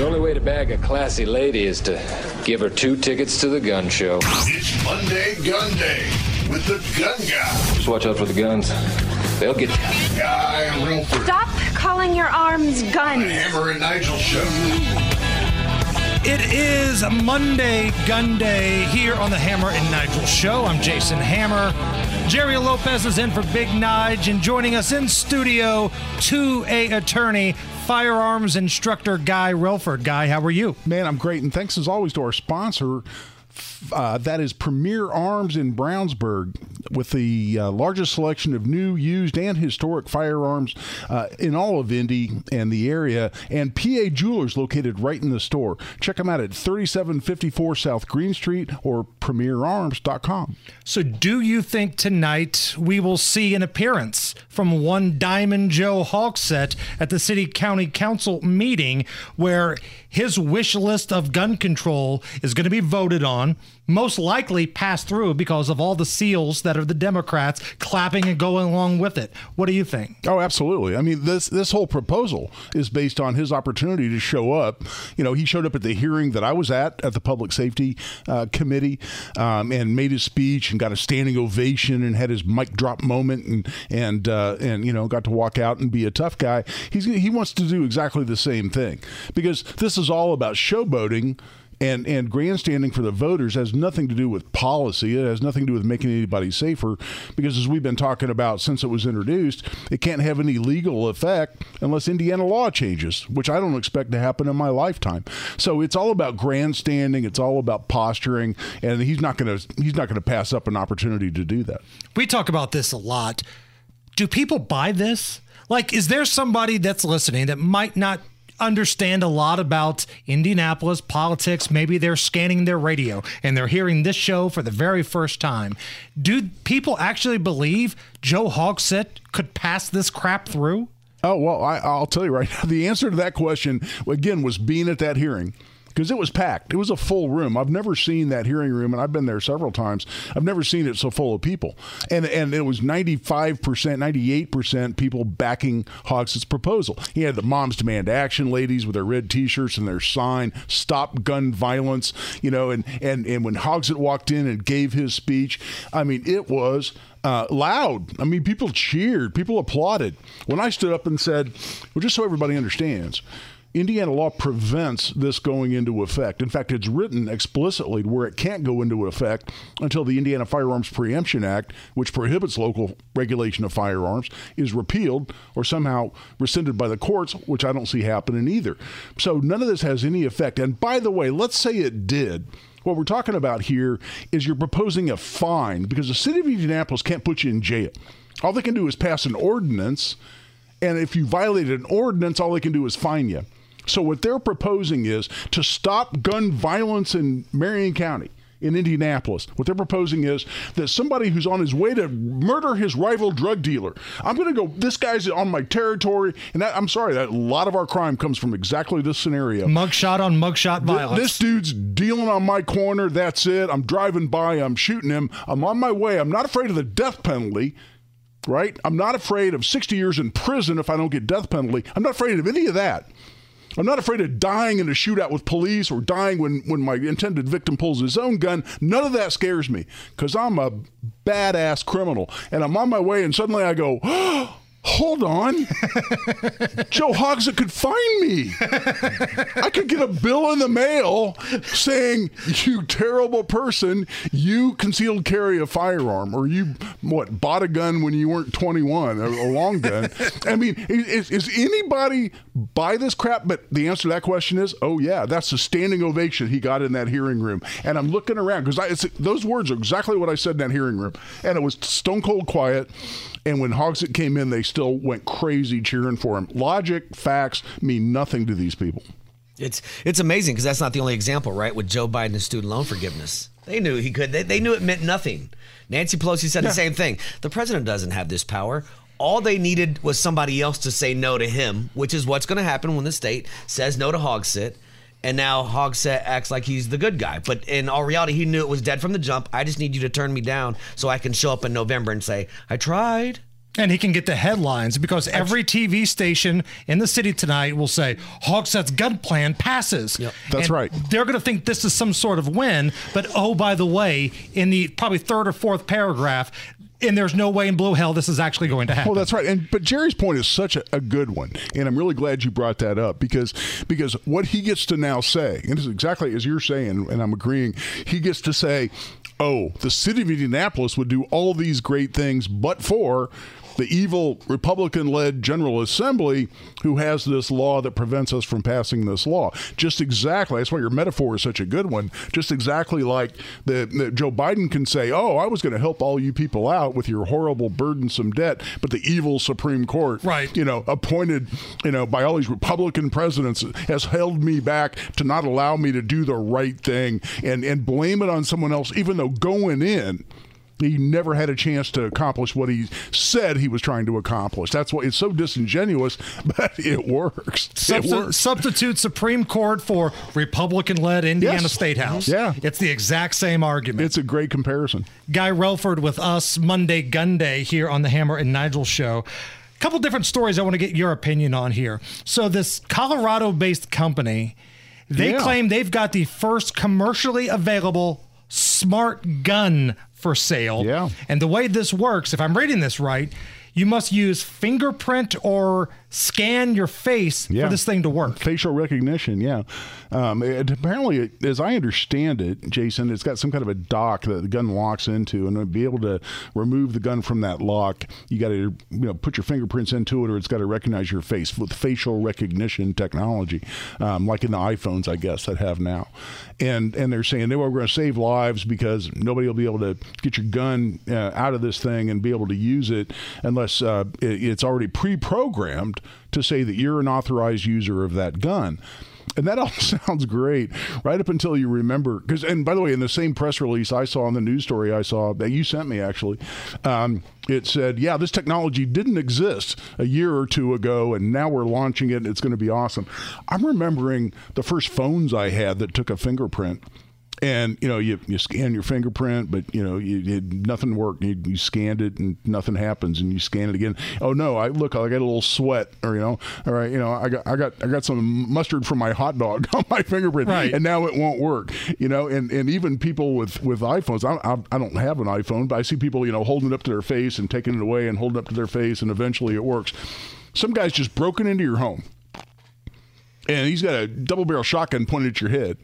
The only way to bag a classy lady is to give her two tickets to the gun show. It's Monday Gun Day with the gun guy, Just watch out for the guns. They'll get you. Guy Relford. Stop calling your arms guns. Hammer and Nigel show. It is Monday Gun Day here on the Hammer and Nigel Show. I'm Jason Hammer. Jerry Lopez is in for Big Nige, and joining us in studio, 2A attorney, firearms instructor Guy Relford. Guy, how are you? Man, I'm great. And thanks as always to our sponsor. Uh, that is Premier Arms in Brownsburg, with the uh, largest selection of new, used, and historic firearms uh, in all of Indy and the area, and PA Jewelers located right in the store. Check them out at 3754 South Green Street or PremierArms.com. So, do you think tonight we will see an appearance from one Diamond Joe Hogsett at the City County Council meeting where his wish list of gun control is going to be voted on, most likely pass through because of all the seals that are the Democrats clapping and going along with it? What do you think? Oh, absolutely. I mean, this this whole proposal is based on his opportunity to show up. You know, he showed up at the hearing that I was at at the Public Safety uh, Committee um, and made his speech and got a standing ovation and had his mic drop moment and and uh, and you know got to walk out and be a tough guy. He's he wants to do exactly the same thing because this is all about showboating and and grandstanding for the voters has nothing to do with policy. It has nothing to do with making anybody safer. Because as we've been talking about since it was introduced, it can't have any legal effect unless Indiana law changes, which I don't expect to happen in my lifetime. So it's all about grandstanding. It's all about posturing, and he's not going to he's not going to pass up an opportunity to do that. We talk about this a lot. Do people buy this? Like, is there somebody that's listening that might not understand a lot about Indianapolis politics? Maybe they're scanning their radio and they're hearing this show for the very first time. Do people actually believe Joe Hogsett could pass this crap through? Oh well, I, I'll tell you right now. The answer to that question again was being at that hearing because it was packed. It was a full room. I've never seen that hearing room, and I've been there several times. I've never seen it so full of people. And and it was 95%, 98% people backing Hawks' proposal. He had the Moms Demand Action ladies with their red T-shirts and their sign, Stop Gun Violence, you know, and, and, and when Hogsett walked in and gave his speech, I mean, it was uh, loud. I mean, people cheered, people applauded. When I stood up and said, well, just so everybody understands, Indiana law prevents this going into effect. In fact, it's written explicitly where it can't go into effect until the Indiana Firearms Preemption Act, which prohibits local regulation of firearms, is repealed or somehow rescinded by the courts, which I don't see happening either. So none of this has any effect. And by the way, let's say it did. What we're talking about here is you're proposing a fine because the city of Indianapolis can't put you in jail. All they can do is pass an ordinance, and if you violate an ordinance, all they can do is fine you. So what they're proposing is to stop gun violence in Marion County in Indianapolis. What they're proposing is that somebody who's on his way to murder his rival drug dealer, I'm going to go, this guy's on my territory. And that, I'm sorry, that a lot of our crime comes from exactly this scenario. Mugshot on mugshot violence. This dude's dealing on my corner. That's it. I'm driving by. I'm shooting him. I'm on my way. I'm not afraid of the death penalty. Right? I'm not afraid of 60 years in prison if I don't get death penalty. I'm not afraid of any of that. I'm not afraid of dying in a shootout with police or dying when, when my intended victim pulls his own gun. None of that scares me because I'm a badass criminal. And I'm on my way, and suddenly I go, oh, Hold on. Joe Hogsett could find me. I could get a bill in the mail saying, you terrible person, you concealed carry a firearm, or you, what, bought a gun when you weren't 21, a, a long gun. I mean, is, is anybody buy this crap? But the answer to that question is, oh, yeah, that's the standing ovation he got in that hearing room. And I'm looking around because those words are exactly what I said in that hearing room. And it was stone cold quiet. And when Hogsett came in, they still went crazy cheering for him. Logic, facts mean nothing to these people. It's it's amazing because that's not the only example, right? With Joe Biden's student loan forgiveness, they knew he could. They, they knew it meant nothing. Nancy Pelosi said yeah. the same thing. The president doesn't have this power. All they needed was somebody else to say no to him, which is what's going to happen when the state says no to Hogsett. And now Hogsett acts like he's the good guy. But in all reality, he knew it was dead from the jump. I just need you to turn me down so I can show up in November and say, I tried. And he can get the headlines because every TV station in the city tonight will say Hogsett's gun plan passes. That's And right. They're going to think this is some sort of win, but oh, by the way, in the probably third or fourth paragraph, and there's no way in blue hell this is actually going to happen. Well, that's right. And but Jerry's point is such a, a good one, and I'm really glad you brought that up because because what he gets to now say, and this is exactly as you're saying, and I'm agreeing, he gets to say, "Oh, the city of Indianapolis would do all these great things, but for." The evil Republican led General Assembly who has this law that prevents us from passing this law. Just exactly. That's why your metaphor is such a good one. Just exactly like the, the Joe Biden can say, Oh, I was going to help all you people out with your horrible, burdensome debt, but the evil Supreme Court, Right. you know, appointed, you know, by all these Republican presidents has held me back to not allow me to do the right thing and, and blame it on someone else, even though going in, he never had a chance to accomplish what he said he was trying to accomplish. That's why it's so disingenuous, but it works. It works. substitute Supreme Court for Republican-led Indiana Yes. State House. Yeah. it's the exact same argument. It's a great comparison. Guy Relford with us Monday Gun Day here on the Hammer and Nigel show. A couple different stories I want to get your opinion on here. So this Colorado-based company, they Yeah. claim they've got the first commercially available smart gun for sale. Yeah. And the way this works, if I'm reading this right, you must use fingerprint or scan your face Yeah. for this thing to work. Facial recognition, yeah. Um, it, apparently, as I understand it, Jason, it's got some kind of a dock that the gun locks into, and to be able to remove the gun from that lock, you got to you know put your fingerprints into it, or it's got to recognize your face with facial recognition technology, um, like in the iPhones, I guess that have now. And and they're saying they were going to save lives because nobody will be able to get your gun uh, out of this thing and be able to use it unless uh, it, it's already pre-programmed to say that you're an authorized user of that gun. And that all sounds great, right up until you remember. Because, and by the way, in the same press release I saw in the news story I saw that you sent me, actually, um, it said, "Yeah, this technology didn't exist a year or two ago, and now we're launching it. and It's going to be awesome." I'm remembering the first phones I had that took a fingerprint and you know you, you scan your fingerprint but you know you, you nothing worked. You, you scanned it and nothing happens and you scan it again. Oh no i look i got a little sweat or you know all right you know i got i got i got some mustard from my hot dog on my fingerprint Right. and now it won't work you know and and even people with with iphones I, I, I don't have an iphone but i see people you know holding it up to their face and taking it away and holding it up to their face and eventually it works. Some guy's just broken into your home and he's got a double barrel shotgun pointed at your head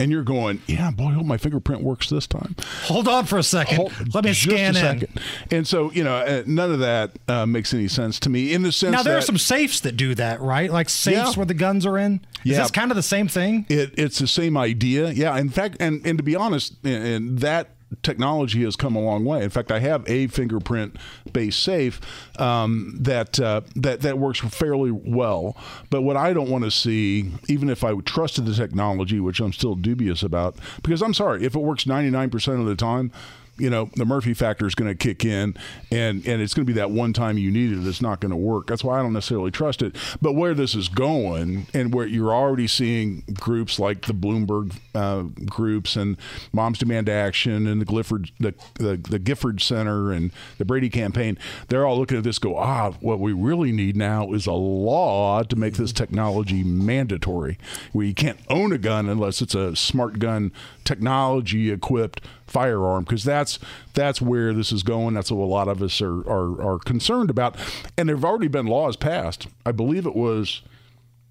and you're going, yeah, boy, I hope my fingerprint works this time. Hold on for a second. Hold- Let me just scan a in. second. And so, you know, uh, none of that uh, makes any sense to me in the sense Now there that are some safes that do that, right? Like safes Yeah. where the guns are in. Is Yeah. this kind of the same thing? it, it's the same idea. Yeah. In fact, and, and to be honest, and that technology has come a long way. In fact, I have a fingerprint based safe um, that uh, that that works fairly well. But what I don't want to see, even if I trusted the technology, which I'm still dubious about, because I'm sorry, if it works 99% of the time. You know the Murphy factor is going to kick in, and and it's going to be that one time you need it. It's not going to work. That's why I don't necessarily trust it. But where this is going, and where you're already seeing groups like the Bloomberg uh, groups and Moms Demand Action and the Gifford the, the the Gifford Center and the Brady campaign, they're all looking at this. Go, ah, what we really need now is a law to make this technology mandatory, We can't own a gun unless it's a smart gun technology equipped firearm because that's that's where this is going. That's what a lot of us are, are are concerned about. And there've already been laws passed. I believe it was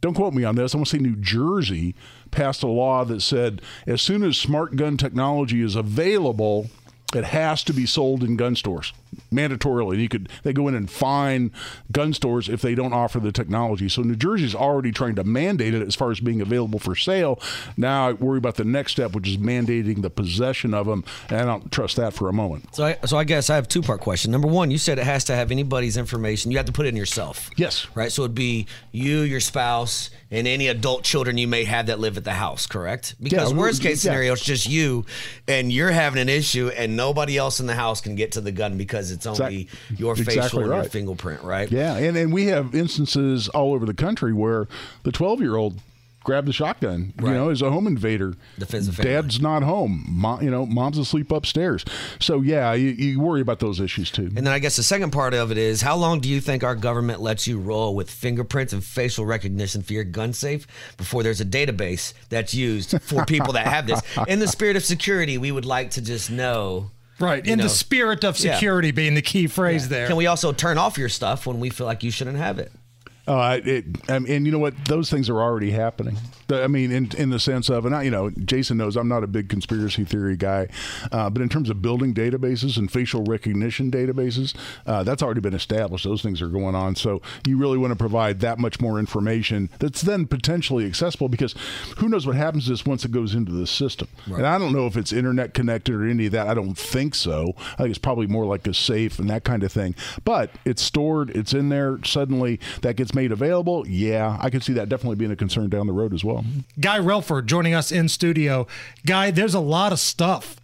don't quote me on this i want to say new jersey passed a law that said as soon as smart gun technology is available it has to be sold in gun stores mandatorily. You could they go in and fine gun stores if they don't offer the technology. So New Jersey's already trying to mandate it as far as being available for sale. Now I worry about the next step, which is mandating the possession of them, and I don't trust that for a moment. So, I, so I guess I have two part question. Number one, you said it has to have anybody's information. You have to put it in yourself. Yes. Right. So it'd be you, your spouse, and any adult children you may have that live at the house. Correct. Because we- worst case yeah. scenario, it's just you, and you're having an issue, and nobody else in the house can get to the gun because it's only your facial exactly and your fingerprint. Right. Yeah, and, and we have instances all over the country where the 12 year old grabbed the shotgun. Right. You know, as a home invader. Defends the. Dad's not home. Mom, you know, mom's asleep upstairs. So yeah, you, you worry about those issues too. And then I guess the second part of it is how long do you think our government lets you roll with fingerprints and facial recognition for your gun safe before there's a database that's used for people that have this? In the spirit of security, we would like to just know. Right. In know, the spirit of Yeah. security being the key phrase there. Can we also turn off your stuff when we feel like you shouldn't have it? Uh, it, um, and you know what? Those things are already happening. The- I mean, in in the sense of, and I, you know, Jason knows I'm not a big conspiracy theory guy, uh, but in terms of building databases and facial recognition databases, uh, that's already been established. Those things are going on. So you really want to provide that much more information that's then potentially accessible because who knows what happens to this once it goes into the system. And I don't know if it's internet connected or any of that. I don't think so. I think it's probably more like a safe and that kind of thing. But it's stored. It's in there. Suddenly that gets made available. Yeah, I could see that definitely being a concern down the road as well. Guy Relford joining us in studio. Guy, there's a lot of stuff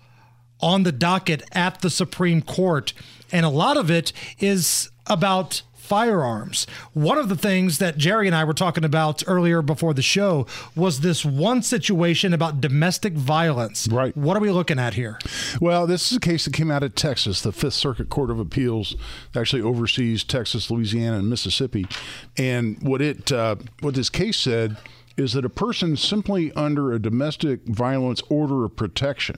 on the docket at the Supreme Court, and a lot of it is about firearms. One of the things that Jerry and I were talking about earlier before the show was this one situation about domestic violence. Right. What are we looking at here? Well, this is a case that came out of Texas. The Fifth Circuit Court of Appeals actually oversees Texas, Louisiana, and Mississippi. And what it uh, what this case said is that a person simply under a domestic violence order of protection.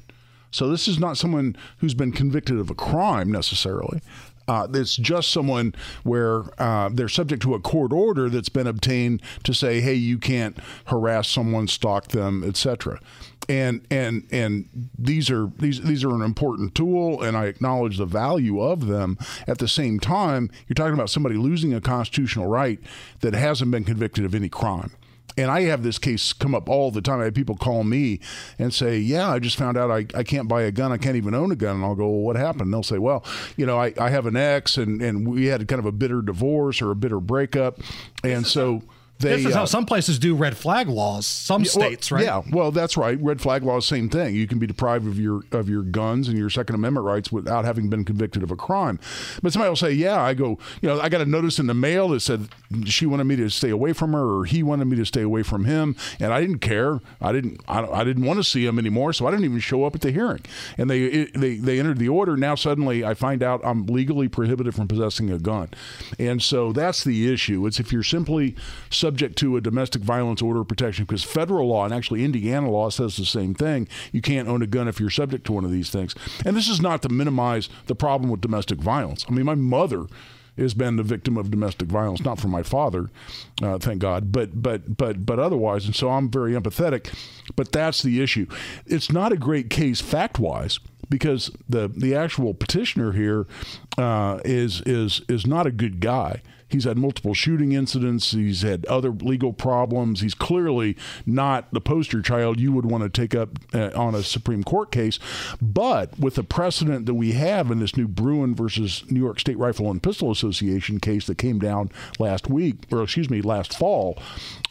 So this is not someone who's been convicted of a crime necessarily. Uh, it's just someone where uh, they're subject to a court order that's been obtained to say, "Hey, you can't harass someone, stalk them, etc." And and and these are these these are an important tool, and I acknowledge the value of them. At the same time, you're talking about somebody losing a constitutional right that hasn't been convicted of any crime. And I have this case come up all the time. I have people call me and say, Yeah, I just found out I, I can't buy a gun. I can't even own a gun. And I'll go, Well, what happened? And they'll say, Well, you know, I, I have an ex and, and we had kind of a bitter divorce or a bitter breakup. And so they. This is how uh, some places do red flag laws. Some well, states, right? Yeah, well, that's right. Red flag laws, same thing. You can be deprived of your of your guns and your Second Amendment rights without having been convicted of a crime. But somebody will say, "Yeah, I go. You know, I got a notice in the mail that said she wanted me to stay away from her, or he wanted me to stay away from him, and I didn't care. I didn't. I, I didn't want to see him anymore, so I didn't even show up at the hearing. And they it, they they entered the order. Now suddenly, I find out I'm legally prohibited from possessing a gun, and so that's the issue. It's if you're simply subject to a domestic violence order of protection, because federal law and actually Indiana law says the same thing. You can't own a gun if you're subject to one of these things. And this is not to minimize the problem with domestic violence. I mean, my mother has been the victim of domestic violence, not from my father, uh, thank God, but but but but otherwise. And so I'm very empathetic. But that's the issue. It's not a great case fact wise because the the actual petitioner here uh, is is is not a good guy. He's had multiple shooting incidents. He's had other legal problems. He's clearly not the poster child you would want to take up uh, on a Supreme Court case. But with the precedent that we have in this new Bruen versus New York State Rifle and Pistol Association case that came down last week, or excuse me, last fall,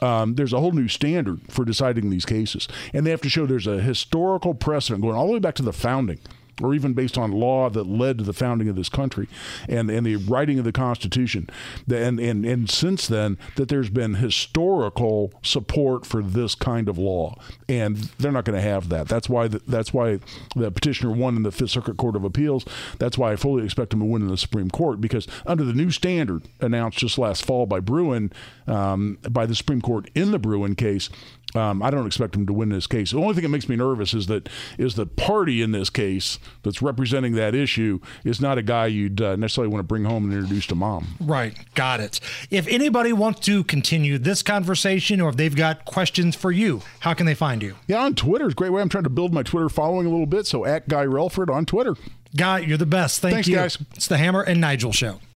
um, there's a whole new standard for deciding these cases. And they have to show there's a historical precedent going all the way back to the founding or even based on law that led to the founding of this country and, and the writing of the Constitution. And, and, and since then, that there's been historical support for this kind of law. And they're not going to have that. That's why the, that's why the petitioner won in the Fifth Circuit Court of Appeals. That's why I fully expect him to win in the Supreme Court because under the new standard announced just last fall by Bruen, um, by the Supreme Court in the Bruen case, um, I don't expect him to win this case. The only thing that makes me nervous is that is the party in this case that's representing that issue is not a guy you'd uh, necessarily want to bring home and introduce to mom. Right. Got it. If anybody wants to continue this conversation or if they've got questions for you, how can they find you? Yeah, on Twitter is a great way. I'm trying to build my Twitter following a little bit. So at Guy Relford on Twitter. Guy, you're the best. Thank Thanks, you. guys. It's the Hammer and Nigel show.